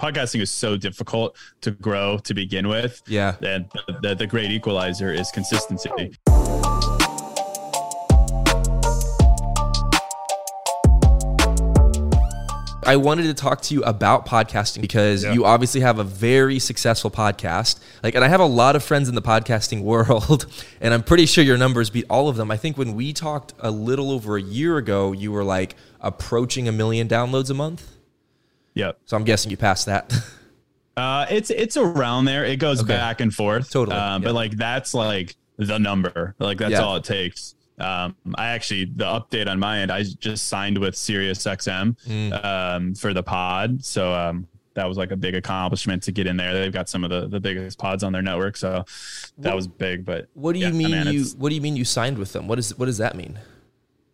podcasting is so difficult to grow to begin with. Yeah. And the, the, the great equalizer is consistency. I wanted to talk to you about podcasting because Yeah. you obviously have a very successful podcast. Like, and I have a lot of friends in the podcasting world, and I'm pretty sure your numbers beat all of them. I think when we talked a little over a year ago, you were like approaching a million downloads a month. Yep. So I'm guessing you passed that. Uh, it's it's around there. It goes Okay. back and forth. Totally, Um, yeah. But like that's like the number. Like that's Yeah. all it takes. Um, I actually the update on my end. I just signed with SiriusXM Mm. um, for the pod. So um, that was like a big accomplishment to get in there. They've got some of the the biggest pods on their network. So that was big. But what do you yeah, mean man, you? What do you mean you signed with them? What is what does that mean?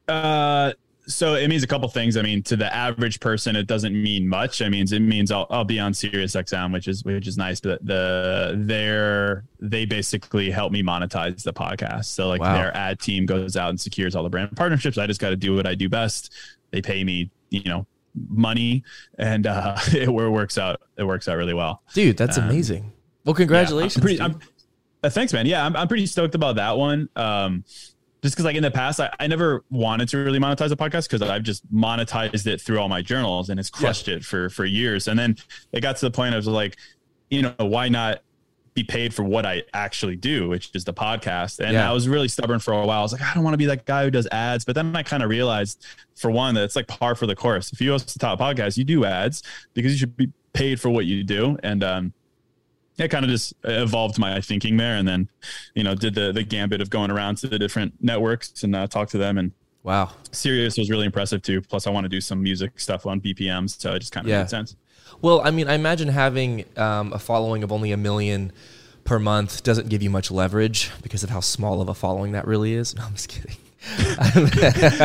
Uh, so it means a couple things. I mean, to the average person, it doesn't mean much. I mean, it means I'll, I'll be on Sirius XM, which is which is nice. But the they're they basically help me monetize the podcast. So like Wow. their ad team goes out and secures all the brand partnerships. I just got to do what I do best. They pay me, you know, money, and uh, it works out. It works out really well. Dude, that's Um, amazing. Well, congratulations. Yeah, I'm pretty. I'm, uh, thanks, man. Yeah, I'm, I'm pretty stoked about that one. Um, just because, like in the past, I, I never wanted to really monetize a podcast because I've just monetized it through all my journals and it's crushed it for for years. And then it got to the point I was like, you know, why not be paid for what I actually do, which is the podcast. And Yeah. I was really stubborn for a while. I was like, I don't want to be that guy who does ads. But then I kind of realized, for one, that it's like par for the course. If you host a top podcast, you do ads because you should be paid for what you do. And um, it kind of just evolved my thinking there. And then, you know, did the the gambit of going around to the different networks and uh, talk to them. And wow. Sirius was really impressive too. Plus, I want to do some music stuff on BPMs, so it just kind of Yeah. made sense. Well, I mean, I imagine having um, a following of only a million per month doesn't give you much leverage because of how small of a following that really is. No, I'm just kidding.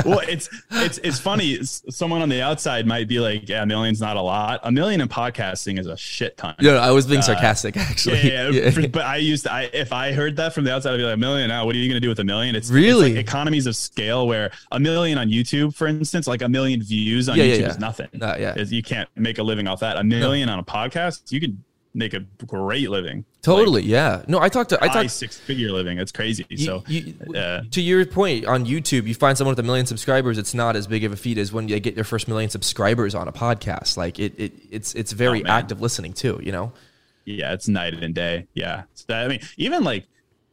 well, it's it's it's funny. Someone on the outside might be like, "Yeah, a million's not a lot. A million in podcasting is a shit ton." No, no, I was being sarcastic, actually. Yeah, yeah, For- but I used to, I if I heard that from the outside, I'd be like, a million now. What are you going to do with a million? It's it's Really? like economies of scale where a million on YouTube, for instance, like a million views on Yeah, yeah, YouTube yeah. is nothing. Uh, yeah. You can't make a living off that. A million on a podcast, you could make a great living. Totally, yeah. No, I talked to I Like, talked six figure living. It's crazy. you- so you- uh, to your point on YouTube, you find someone with a million subscribers. It's not as big of a feat as when you get your first million subscribers on a podcast. Like it, it it's it's very Oh, active listening too. You know. yeah, it's night and day. Yeah. So I mean, even like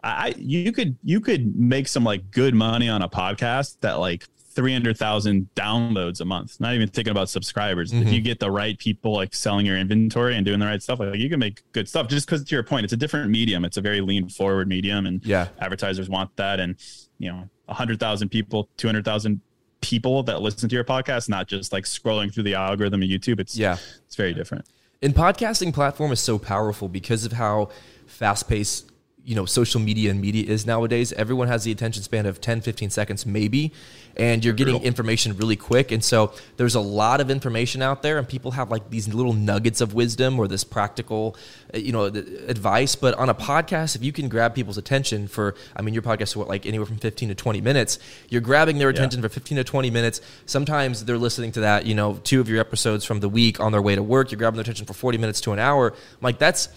I you could you could make some like good money on a podcast that like 300,000 downloads a month. Not even thinking about subscribers. If Mhm. you get the right people like selling your inventory and doing the right stuff, like you can make good stuff just cuz to your point, it's a different medium. It's a very lean forward medium and Yeah. advertisers want that and you know, 100,000 people, 200,000 people that listen to your podcast, not just like scrolling through the algorithm of YouTube. It's Yeah. it's very different. And podcasting platform is so powerful because of how fast paced you know social media and media is nowadays everyone has the attention span of 10 15 seconds maybe and you're getting information really quick and so there's a lot of information out there and people have like these little nuggets of wisdom or this practical uh, you know advice but on a podcast if you can grab people's attention for i mean your podcast is what like anywhere from 15 to 20 minutes you're grabbing their attention for 15 to 20 minutes sometimes they're listening to that you know two of your episodes from the week on their way to work you're grabbing their attention for 40 minutes to an hour I'm like that's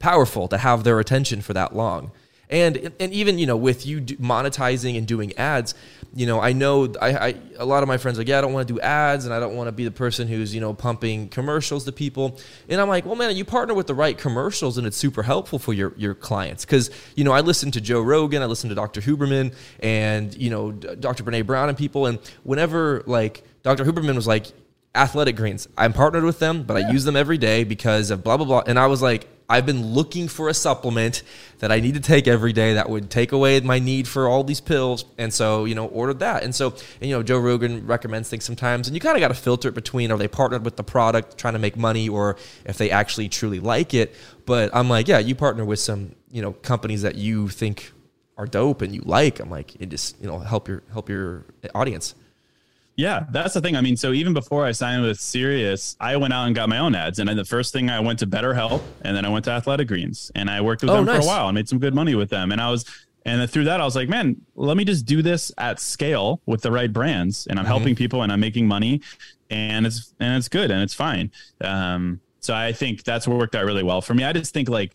powerful to have their attention for that long. And and even you know with you monetizing and doing ads, you know I know I, I a lot of my friends are like yeah I don't want to do ads and I don't want to be the person who's you know pumping commercials to people. And I'm like well man you partner with the right commercials and it's super helpful for your your clients because you know I listen to Joe Rogan, I listen to Dr. Huberman and you know Dr. Brene Brown and people and whenever like Dr. Huberman was like athletic greens. I'm partnered with them, but I use them every day because of blah blah blah. And I was like, I've been looking for a supplement that I need to take every day that would take away my need for all these pills. And so, you know, ordered that. And so, and, you know, Joe Rogan recommends things sometimes, and you kind of got to filter it between are they partnered with the product trying to make money or if they actually truly like it. But I'm like, yeah, you partner with some, you know, companies that you think are dope and you like. I'm like, it just, you know, help your help your audience. Yeah, that's the thing. I mean, so even before I signed with Sirius, I went out and got my own ads. And then the first thing I went to BetterHelp, and then I went to Athletic Greens, and I worked with Oh, them for a while. I made some good money with them, and I was, and then through that, I was like, man, let me just do this at scale with the right brands, and I'm Mm-hmm. helping people, and I'm making money, and it's and it's good, and it's fine. Um, so I think that's what worked out really well for me. I just think like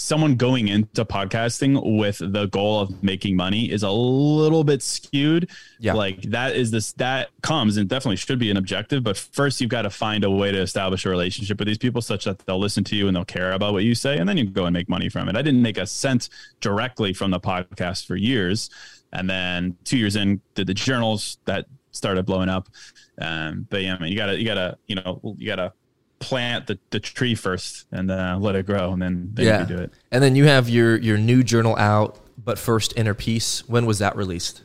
someone going into podcasting with the goal of making money is a little bit skewed. Yeah. Like that is this that comes and definitely should be an objective, but first you've got to find a way to establish a relationship with these people such that they'll listen to you and they'll care about what you say and then you go and make money from it. I didn't make a cent directly from the podcast for years. And then 2 years in did the journals that started blowing up. Um, but yeah, I mean, you gotta, you gotta, you know, you gotta plant the, the tree first and uh, let it grow and then, then yeah. you do it. And then you have your your new journal out, but first inner peace. When was that released?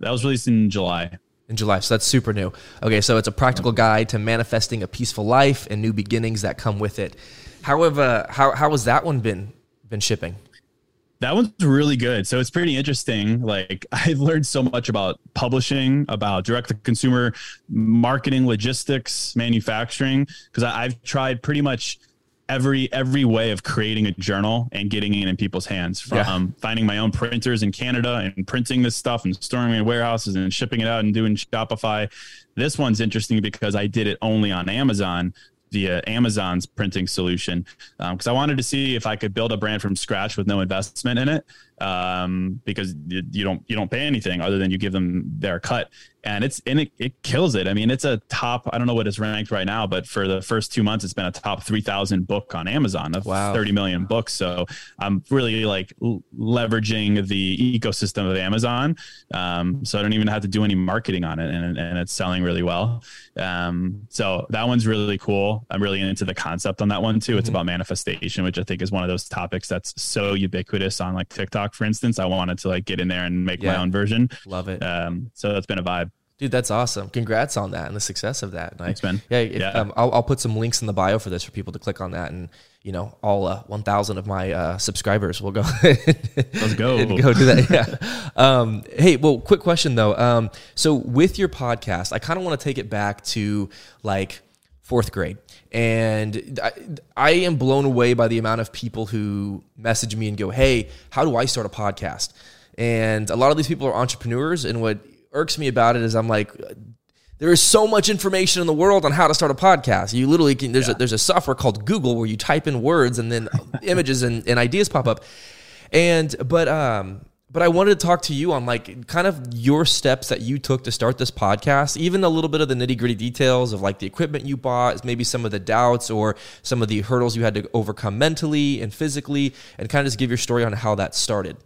That was released in July. In July, so that's super new. Okay, so it's a practical guide to manifesting a peaceful life and new beginnings that come with it. However, how how has that one been been shipping? That one's really good. So it's pretty interesting. Like I've learned so much about publishing, about direct to consumer marketing, logistics, manufacturing, because I've tried pretty much every every way of creating a journal and getting it in people's hands from Yeah. finding my own printers in Canada and printing this stuff and storing it in warehouses and shipping it out and doing Shopify. This one's interesting because I did it only on Amazon via uh, Amazon's printing solution um, because I wanted to see if I could build a brand from scratch with no investment in it um, because you, you don't you don't pay anything other than you give them their cut and it's and it, it kills it. I mean, it's a top. I don't know what it's ranked right now, but for the first two months, it's been a top three thousand book on Amazon of Wow. thirty million books. So I'm really like leveraging the ecosystem of Amazon. Um, so I don't even have to do any marketing on it, and, and it's selling really well. Um, so that one's really cool. I'm really into the concept on that one too. It's Mhm. about manifestation, which I think is one of those topics that's so ubiquitous on like TikTok, for instance. I wanted to like get in there and make Yeah. my own version. Love it, Um, so that's been a vibe. dude. That's awesome. Congrats on that and the success of that. And I- Thanks, man. Yeah, Yeah. Um, I'll, I'll put some links in the bio for this for people to click on that, and you know, all uh, 1,000 of my uh, subscribers will go. Let's go. and go do that. Yeah. Um, hey, well, quick question though. Um, so with your podcast, I kind of want to take it back to like fourth grade, and I, I am blown away by the amount of people who message me and go, "Hey, how do I start a podcast?" And a lot of these people are entrepreneurs, and what irks me about it is I'm like, there is so much information in the world on how to start a podcast. You literally can. There's a, there's a software called Google where you type in words and then images and, and ideas pop up. And but um but I wanted to talk to you on like kind of your steps that you took to start this podcast, even a little bit of the nitty gritty details of like the equipment you bought, maybe some of the doubts or some of the hurdles you had to overcome mentally and physically, and kind of just give your story on how that started.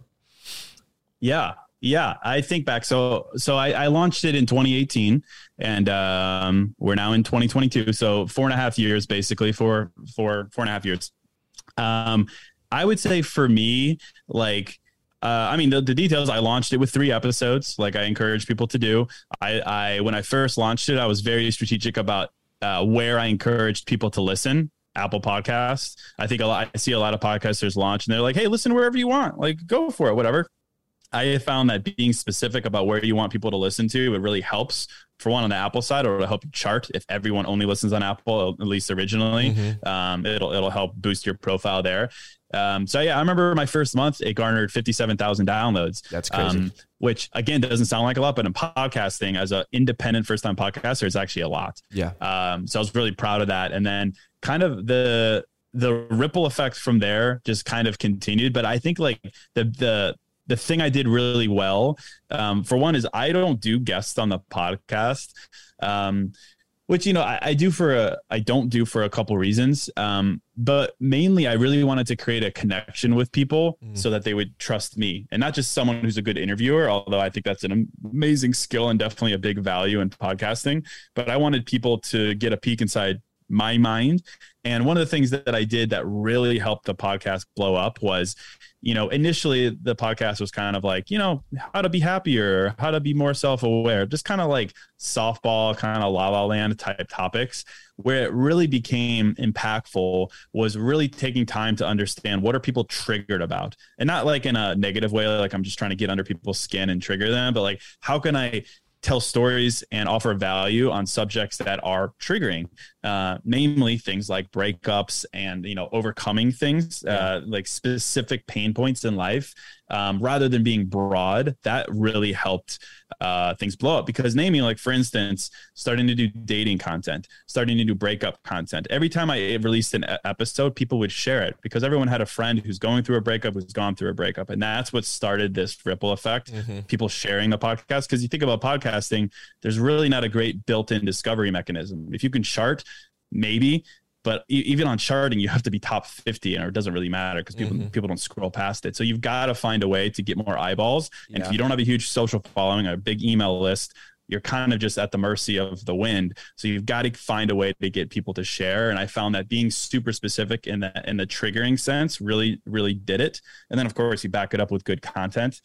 Yeah. Yeah. I think back. So, so I, I launched it in 2018 and, um, we're now in 2022. So four and a half years, basically four, four, four and a half years. Um, I would say for me, like, uh, I mean, the, the details. I launched it with three episodes, like I encourage people to do. I, I when I first launched it, I was very strategic about uh, where I encouraged people to listen. Apple Podcasts. I think a lot. I see a lot of podcasters launch, and they're like, "Hey, listen wherever you want. Like, go for it, whatever." I have found that being specific about where you want people to listen to, it really helps. For one, on the Apple side, or it'll help you chart if everyone only listens on Apple, at least originally. Mhm. Um, it'll it'll help boost your profile there. Um, so yeah, I remember my first month it garnered fifty seven thousand downloads. That's crazy. Um, which again doesn't sound like a lot, but in podcasting, as an independent first time podcaster, it's actually a lot. yeah. Um, so I was really proud of that. And then kind of the the ripple effect from there just kind of continued. But I think like the the the thing I did really well, um, for one, is I don't do guests on the podcast. Um, which you know I, I do for a I don't do for a couple reasons. Um, but mainly I really wanted to create a connection with people Mm. so that they would trust me and not just someone who's a good interviewer, although I think that's an amazing skill and definitely a big value in podcasting. But I wanted people to get a peek inside my mind. And one of the things that, I did that really helped the podcast blow up was, you know, initially the podcast was kind of like, you know, how to be happier, how to be more self aware, just kind of like softball, kind of la la land type topics. Where it really became impactful was really taking time to understand what are people triggered about and not like in a negative way, like I'm just trying to get under people's skin and trigger them, but like, how can I tell stories and offer value on subjects that are triggering uh, namely things like breakups and you know overcoming things uh, like specific pain points in life um, rather than being broad that really helped uh, things blow up. Because naming like for instance starting to do dating content starting to do breakup content every time i released an episode people would share it. Because everyone had a friend who's going through a breakup who's gone through a breakup. And that's what started this ripple effect mm-hmm. people sharing the podcast. Because you think about podcasting there's really not a great built-in discovery mechanism. If you can chart maybe but even on charting you have to be top 50 and it doesn't really matter because people mm-hmm. people don't scroll past it so you've got to find a way to get more eyeballs and yeah. if you don't have a huge social following or a big email list you're kind of just at the mercy of the wind so you've got to find a way to get people to share and i found that being super specific in the in the triggering sense really really did it and then of course you back it up with good content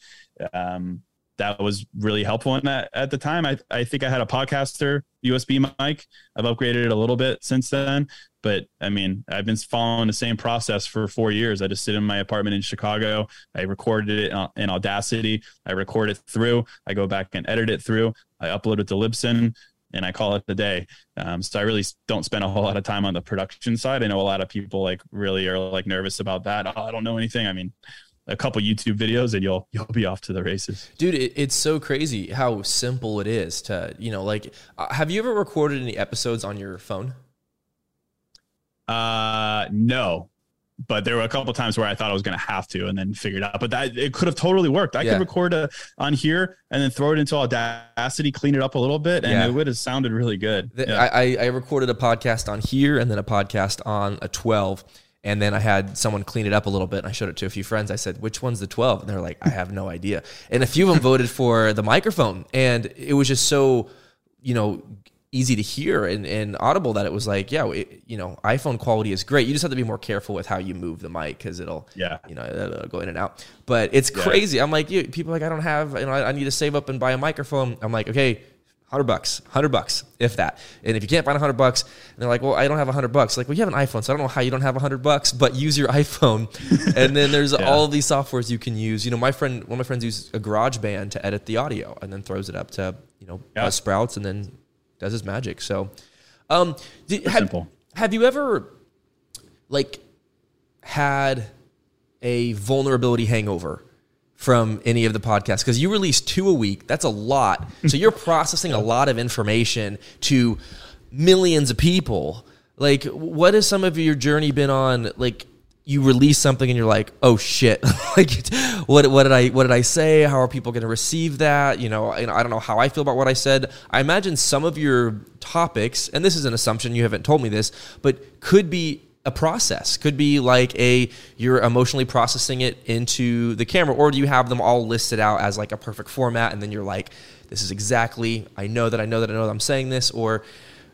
um, that was really helpful And that at the time. I, I think I had a podcaster USB mic. I've upgraded it a little bit since then, but I mean, I've been following the same process for four years. I just sit in my apartment in Chicago. I recorded it in Audacity. I record it through. I go back and edit it through. I upload it to Libsyn and I call it the day. Um, so I really don't spend a whole lot of time on the production side. I know a lot of people like really are like nervous about that. Oh, I don't know anything. I mean, a couple YouTube videos and you'll you'll be off to the races. Dude, it, it's so crazy how simple it is to, you know, like uh, have you ever recorded any episodes on your phone? Uh no. But there were a couple times where I thought I was going to have to and then figured out. But that it could have totally worked. I yeah. could record a, on here and then throw it into Audacity, clean it up a little bit, and yeah. it would have sounded really good. The, yeah. I, I recorded a podcast on here and then a podcast on a 12 and then I had someone clean it up a little bit and I showed it to a few friends. I said, which one's the 12? And they're like, I have no idea. And a few of them voted for the microphone. And it was just so, you know, easy to hear and, and audible that it was like, yeah, it, you know, iPhone quality is great. You just have to be more careful with how you move the mic because it'll, yeah, you know, it'll go in and out. But it's yeah. crazy. I'm like, you, people like, I don't have, you know, I, I need to save up and buy a microphone. I'm like, okay, hundred bucks, hundred bucks, if that. And if you can't find a hundred bucks, and they're like, "Well, I don't have a hundred bucks." Like, well, you have an iPhone, so I don't know how you don't have a hundred bucks, but use your iPhone. and then there's yeah. all these softwares you can use. You know, my friend, one of my friends uses a GarageBand to edit the audio, and then throws it up to you know yeah. Sprouts, and then does his magic. So, um, did, have, simple. Have you ever like had a vulnerability hangover? from any of the podcasts because you release two a week. That's a lot. So you're processing a lot of information to millions of people. Like, what has some of your journey been on? Like, you release something and you're like, oh shit, like, what what did I what did I say? How are people going to receive that? You know, I don't know how I feel about what I said. I imagine some of your topics, and this is an assumption you haven't told me this, but could be a process could be like a you're emotionally processing it into the camera or do you have them all listed out as like a perfect format and then you're like this is exactly i know that i know that i know that i'm saying this or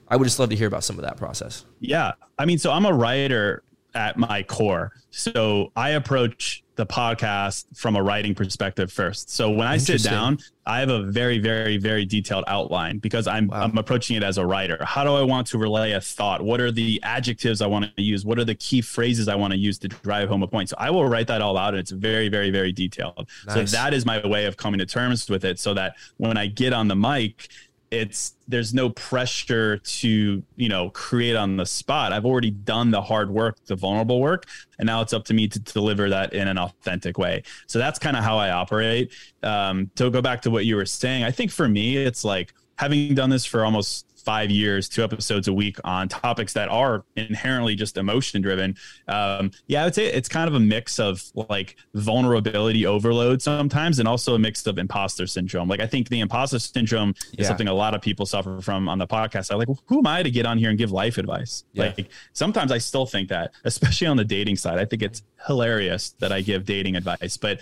i would just love to hear about some of that process yeah i mean so i'm a writer at my core. So I approach the podcast from a writing perspective first. So when I sit down, I have a very, very, very detailed outline because I'm wow. I'm approaching it as a writer. How do I want to relay a thought? What are the adjectives I want to use? What are the key phrases I want to use to drive home a point? So I will write that all out and it's very, very, very detailed. Nice. So that is my way of coming to terms with it so that when I get on the mic, it's there's no pressure to you know create on the spot. I've already done the hard work the vulnerable work and now it's up to me to deliver that in an authentic way. So that's kind of how i operate. Um, to go back to what you were saying i think for me it's like having done this for almost five years, two episodes a week on topics that are inherently just emotion driven. Um, yeah, I would say it's kind of a mix of like vulnerability overload sometimes, and also a mix of imposter syndrome. Like I think the imposter syndrome is yeah. something a lot of people suffer from on the podcast. I'm like, well, who am I to get on here and give life advice? Yeah. Like sometimes I still think that, especially on the dating side. I think it's hilarious that I give dating advice, but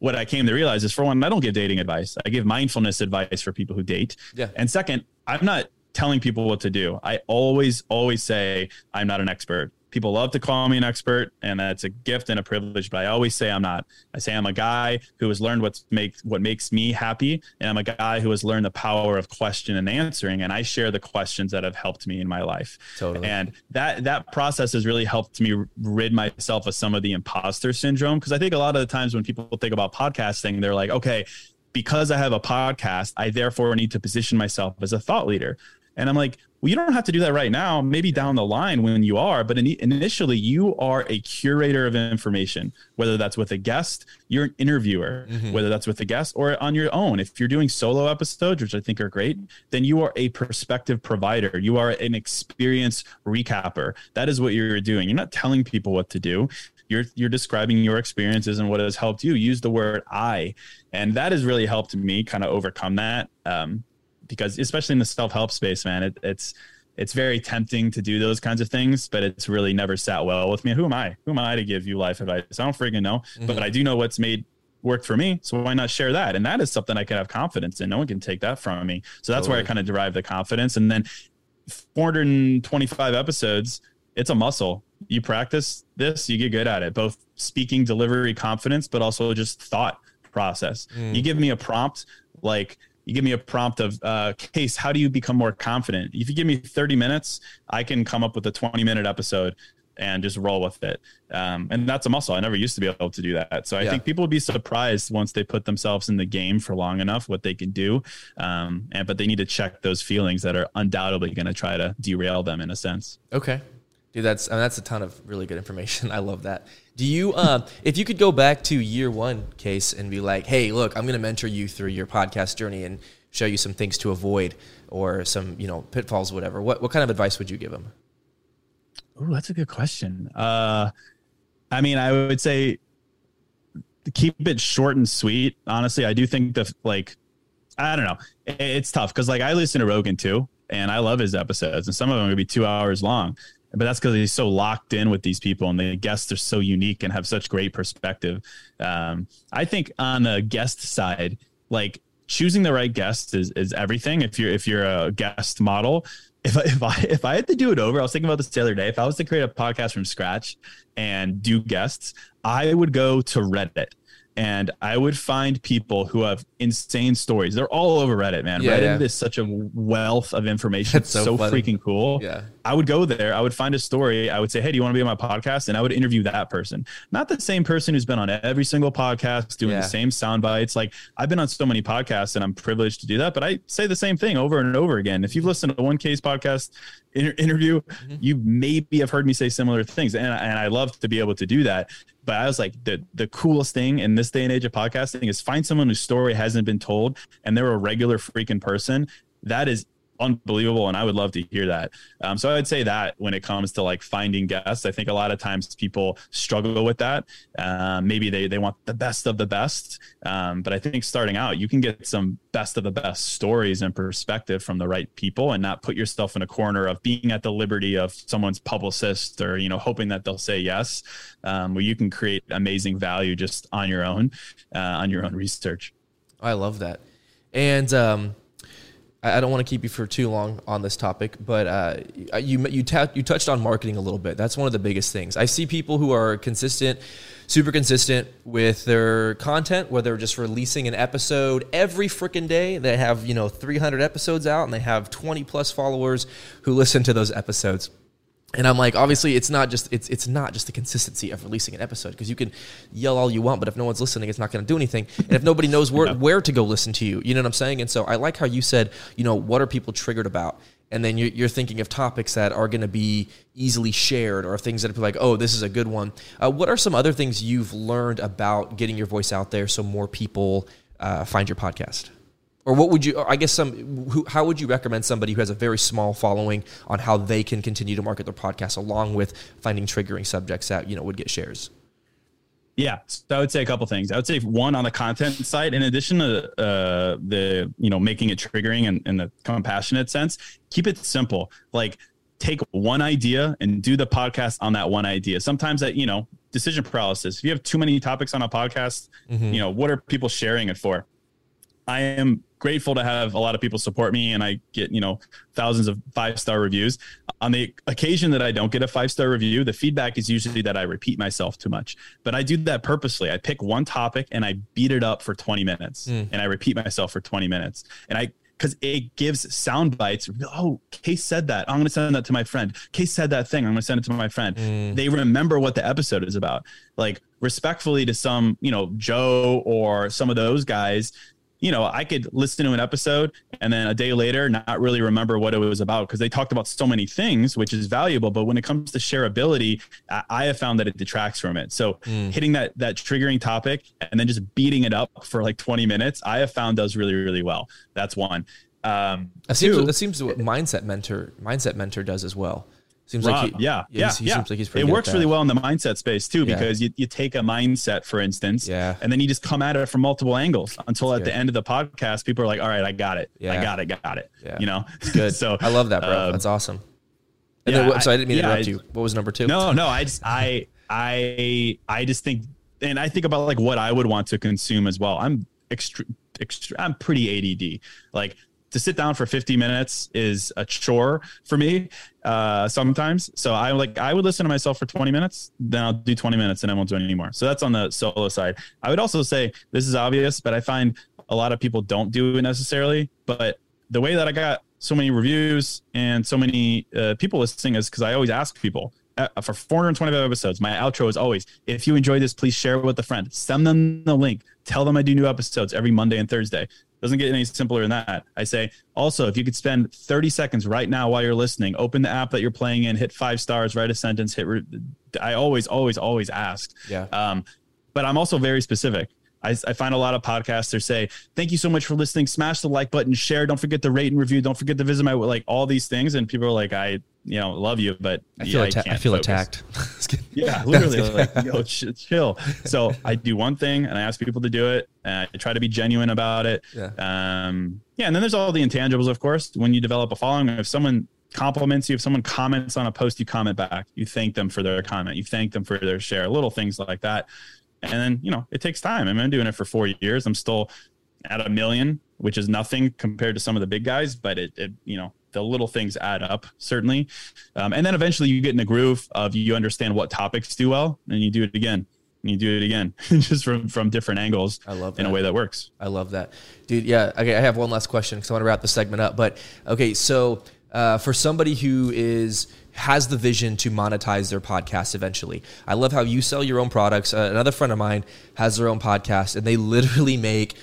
what I came to realize is for one, I don't give dating advice. I give mindfulness advice for people who date. Yeah. And second, I'm not telling people what to do. I always, always say I'm not an expert. People love to call me an expert, and that's a gift and a privilege. But I always say I'm not. I say I'm a guy who has learned what makes what makes me happy, and I'm a guy who has learned the power of question and answering. And I share the questions that have helped me in my life. Totally. And that that process has really helped me rid myself of some of the imposter syndrome. Because I think a lot of the times when people think about podcasting, they're like, okay, because I have a podcast, I therefore need to position myself as a thought leader. And I'm like, well, you don't have to do that right now. Maybe down the line when you are, but in, initially you are a curator of information, whether that's with a guest, you're an interviewer, mm-hmm. whether that's with a guest or on your own. If you're doing solo episodes, which I think are great, then you are a perspective provider. You are an experience recapper. That is what you're doing. You're not telling people what to do. You're you're describing your experiences and what has helped you. Use the word I, and that has really helped me kind of overcome that. Um, because especially in the self help space, man, it, it's it's very tempting to do those kinds of things, but it's really never sat well with me. Who am I? Who am I to give you life advice? I don't freaking know, mm-hmm. but I do know what's made work for me. So why not share that? And that is something I can have confidence in. No one can take that from me. So that's totally. where I kind of derive the confidence. And then 425 episodes, it's a muscle. You practice this, you get good at it, both speaking, delivery, confidence, but also just thought process. Mm. You give me a prompt like you give me a prompt of uh, case how do you become more confident? If you give me 30 minutes i can come up with a 20 minute episode and just roll with it. Um, and that's a muscle. I never used to be able to do that. So i yeah. think people would be surprised once they put themselves in the game for long enough what they can do. Um, and but they need to check those feelings that are undoubtedly going to try to derail them in a sense. Okay. Dude, that's I mean, that's a ton of really good information. I love that. Do you, uh, if you could go back to year one case and be like, hey, look, I'm going to mentor you through your podcast journey and show you some things to avoid or some, you know, pitfalls, whatever. What what kind of advice would you give him? Oh, that's a good question. Uh, I mean, I would say keep it short and sweet. Honestly, I do think that like, I don't know, it's tough because like I listen to Rogan too, and I love his episodes, and some of them would be two hours long but that's because he's so locked in with these people and the guests are so unique and have such great perspective um, i think on the guest side like choosing the right guest is, is everything if you're if you're a guest model if I, if I if I had to do it over, I was thinking about this the other day. If I was to create a podcast from scratch and do guests, I would go to Reddit and I would find people who have insane stories. They're all over Reddit, man. Yeah, Reddit yeah. is such a wealth of information. It's so, so freaking cool. Yeah. I would go there. I would find a story. I would say, Hey, do you want to be on my podcast? And I would interview that person. Not the same person who's been on every single podcast doing yeah. the same sound bites. Like I've been on so many podcasts and I'm privileged to do that, but I say the same thing over and over again. If you've listened to one case podcast inter- interview, mm-hmm. you maybe have heard me say similar things. And, and I love to be able to do that but I was like, the the coolest thing in this day and age of podcasting is find someone whose story hasn't been told and they're a regular freaking person. That is unbelievable and i would love to hear that. Um, so i'd say that when it comes to like finding guests i think a lot of times people struggle with that. Um, maybe they, they want the best of the best um, but i think starting out you can get some best of the best stories and perspective from the right people and not put yourself in a corner of being at the liberty of someone's publicist or you know hoping that they'll say yes um, where you can create amazing value just on your own uh, on your own research. I love that. And um, I don't want to keep you for too long on this topic, but uh, you you, ta- you touched on marketing a little bit. That's one of the biggest things. I see people who are consistent, super consistent with their content, where they're just releasing an episode every freaking day. They have you know 300 episodes out, and they have 20 plus followers who listen to those episodes and I'm like, obviously, it's not just it's it's not just the consistency of releasing an episode because you can yell all you want, but if no one's listening, it's not going to do anything. And if nobody knows where where to go listen to you, you know what I'm saying? And so I like how you said, you know, what are people triggered about? And then you're, you're thinking of topics that are going to be easily shared or things that are like, oh, this is a good one. Uh, what are some other things you've learned about getting your voice out there so more people uh, find your podcast? Or what would you i guess some who, how would you recommend somebody who has a very small following on how they can continue to market their podcast along with finding triggering subjects that you know would get shares yeah, so I would say a couple things. I would say one on the content side, in addition to uh, the you know making it triggering and in the compassionate sense, keep it simple. Like take one idea and do the podcast on that one idea. Sometimes that you know decision paralysis. If you have too many topics on a podcast, mm-hmm. you know what are people sharing it for? I am grateful to have a lot of people support me and I get, you know, thousands of five star reviews. On the occasion that I don't get a five star review, the feedback is usually that I repeat myself too much. But I do that purposely. I pick one topic and I beat it up for 20 minutes mm. and I repeat myself for 20 minutes. And I, because it gives sound bites. Oh, Case said that. I'm going to send that to my friend. Case said that thing. I'm going to send it to my friend. Mm. They remember what the episode is about. Like respectfully to some, you know, Joe or some of those guys, you know, I could listen to an episode and then a day later not really remember what it was about because they talked about so many things, which is valuable. But when it comes to shareability, I, I have found that it detracts from it. So mm. hitting that that triggering topic and then just beating it up for like 20 minutes, I have found does really, really well. That's one. Um, that seems, that seems what mindset mentor mindset mentor does as well. Seems Rob, like he, yeah, yeah, he yeah. Seems like he's pretty. It works really well in the mindset space too because yeah. you, you take a mindset, for instance, yeah. and then you just come at it from multiple angles until That's at good. the end of the podcast, people are like, "All right, I got it. Yeah. I got it. Got it." Yeah. You know, it's good. so I love that, bro. Um, That's awesome. And yeah, then, so I didn't mean to interrupt I, you. What was number two? No, no. I just I I I just think, and I think about like what I would want to consume as well. I'm extra I'm pretty ADD. Like to sit down for 50 minutes is a chore for me uh, sometimes. So I like I would listen to myself for 20 minutes, then I'll do 20 minutes and I won't do it anymore. So that's on the solo side. I would also say this is obvious, but I find a lot of people don't do it necessarily. But the way that I got so many reviews and so many uh, people listening is because I always ask people uh, for 425 episodes. My outro is always, if you enjoy this, please share it with a friend. Send them the link. Tell them I do new episodes every Monday and Thursday. Doesn't get any simpler than that. I say also, if you could spend 30 seconds right now while you're listening, open the app that you're playing in, hit five stars, write a sentence, hit. Re- I always, always, always ask. Yeah. Um, but I'm also very specific. I, I, find a lot of podcasters say, "Thank you so much for listening. Smash the like button, share. Don't forget to rate and review. Don't forget to visit my like all these things." And people are like, "I, you know, love you, but I feel, yeah, atta- I, I feel attacked." yeah, literally, like, yo, chill. So I do one thing, and I ask people to do it. And I try to be genuine about it. Yeah. Um. Yeah, and then there's all the intangibles, of course. When you develop a following, if someone compliments you, if someone comments on a post, you comment back. You thank them for their comment. You thank them for their share. Little things like that and then you know it takes time. I mean, I'm doing it for four years. I'm still at a million, which is nothing compared to some of the big guys, but it, it you know the little things add up certainly. Um, and then eventually you get in a groove of you understand what topics do well, and you do it again. And you do it again, just from from different angles. I love that. in a way that works. I love that, dude. Yeah. Okay, I have one last question because I want to wrap the segment up. But okay, so uh, for somebody who is has the vision to monetize their podcast eventually. I love how you sell your own products. Uh, another friend of mine has their own podcast, and they literally make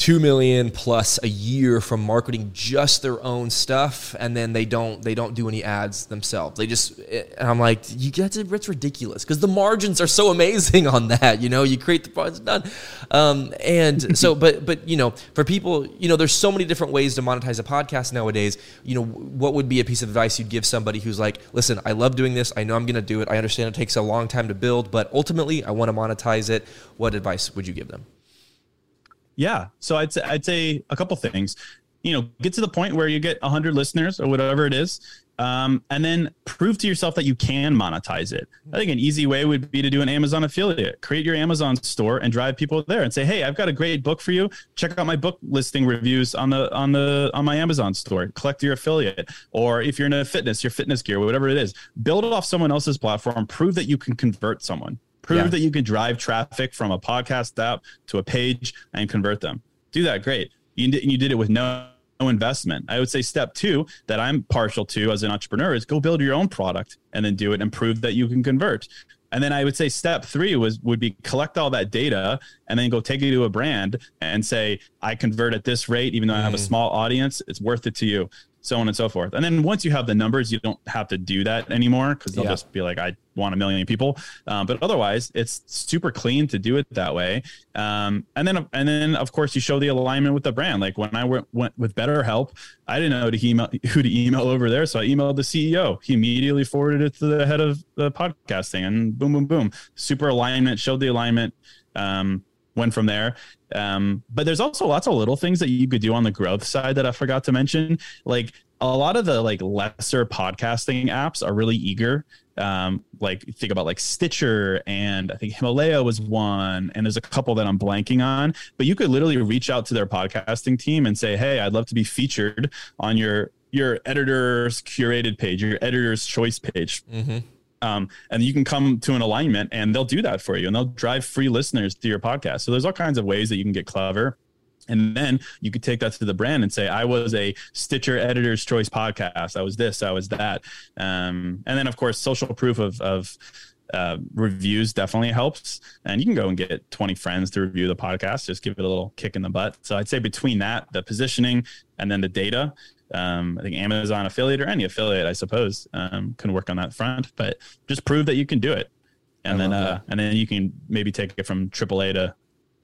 two million plus a year from marketing just their own stuff and then they don't they don't do any ads themselves. They just and i'm like you get to it's ridiculous. Because the margins are so amazing on that you know? You create the product done. Um, and so but but you know for people you know there's so many different ways to monetize a podcast nowadays. You know what would be a piece of advice you'd give somebody who's like listen i love doing this. I know i'm going to do it. I understand it takes a long time to build but ultimately i want to monetize it. What advice would you give them yeah. So I'd say, I'd say a couple things. You know, get to the point where you get 100 listeners or whatever it is, um, and then prove to yourself that you can monetize it. I think an easy way would be to do an Amazon affiliate. Create your Amazon store and drive people there and say, "Hey, I've got a great book for you. Check out my book listing reviews on the on the on my Amazon store. Collect your affiliate, or if you're in a fitness, your fitness gear, whatever it is, build off someone else's platform. Prove that you can convert someone. Prove yeah. that you can drive traffic from a podcast app to a page and convert them. Do that, great. You did, you did it with no, no investment. I would say step two that I'm partial to as an entrepreneur is go build your own product and then do it and prove that you can convert. And then I would say step three was would be collect all that data and then go take it to a brand and say, I convert at this rate, even though I have a mm. small audience, it's worth it to you so on and so forth. And then once you have the numbers, you don't have to do that anymore because they'll yeah. just be like, I want a million people. Um, but otherwise, it's super clean to do it that way. Um, and then, and then of course, you show the alignment with the brand. Like when I went, went with BetterHelp, I didn't know to email, who to email over there, so I emailed the CEO. He immediately forwarded it to the head of the podcasting, and boom, boom, boom, super alignment. Showed the alignment. Um, went from there. Um, but there's also lots of little things that you could do on the growth side that I forgot to mention. Like a lot of the like lesser podcasting apps are really eager. Um, like think about like Stitcher and I think Himalaya was one, and there's a couple that I'm blanking on. But you could literally reach out to their podcasting team and say, "Hey, I'd love to be featured on your your editor's curated page, your editor's choice page." Mm-hmm um, and you can come to an alignment and they'll do that for you and they'll drive free listeners to your podcast. So there's all kinds of ways that you can get clever. And then you could take that to the brand and say, I was a Stitcher Editor's Choice podcast. I was this, I was that. Um, and then, of course, social proof of, of uh, reviews definitely helps. And you can go and get 20 friends to review the podcast, just give it a little kick in the butt. So I'd say between that, the positioning, and then the data, um, I think Amazon affiliate or any affiliate, I suppose, um, can work on that front. But just prove that you can do it, and then uh, and then you can maybe take it from AAA to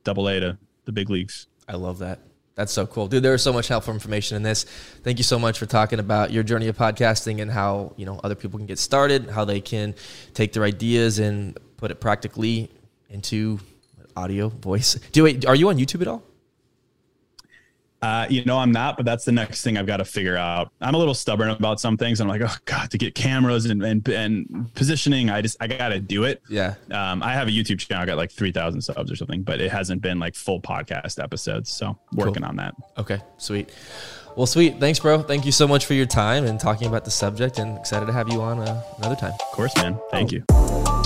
double A to the big leagues. I love that. That's so cool, dude. There is so much helpful information in this. Thank you so much for talking about your journey of podcasting and how you know other people can get started, how they can take their ideas and put it practically into audio, voice. Do wait, are you on YouTube at all? Uh, you know, I'm not, but that's the next thing I've got to figure out. I'm a little stubborn about some things. I'm like, oh god, to get cameras and and, and positioning, I just I got to do it. Yeah. Um, I have a YouTube channel. I got like three thousand subs or something, but it hasn't been like full podcast episodes. So working cool. on that. Okay, sweet. Well, sweet. Thanks, bro. Thank you so much for your time and talking about the subject. And excited to have you on uh, another time. Of course, man. Thank cool. you.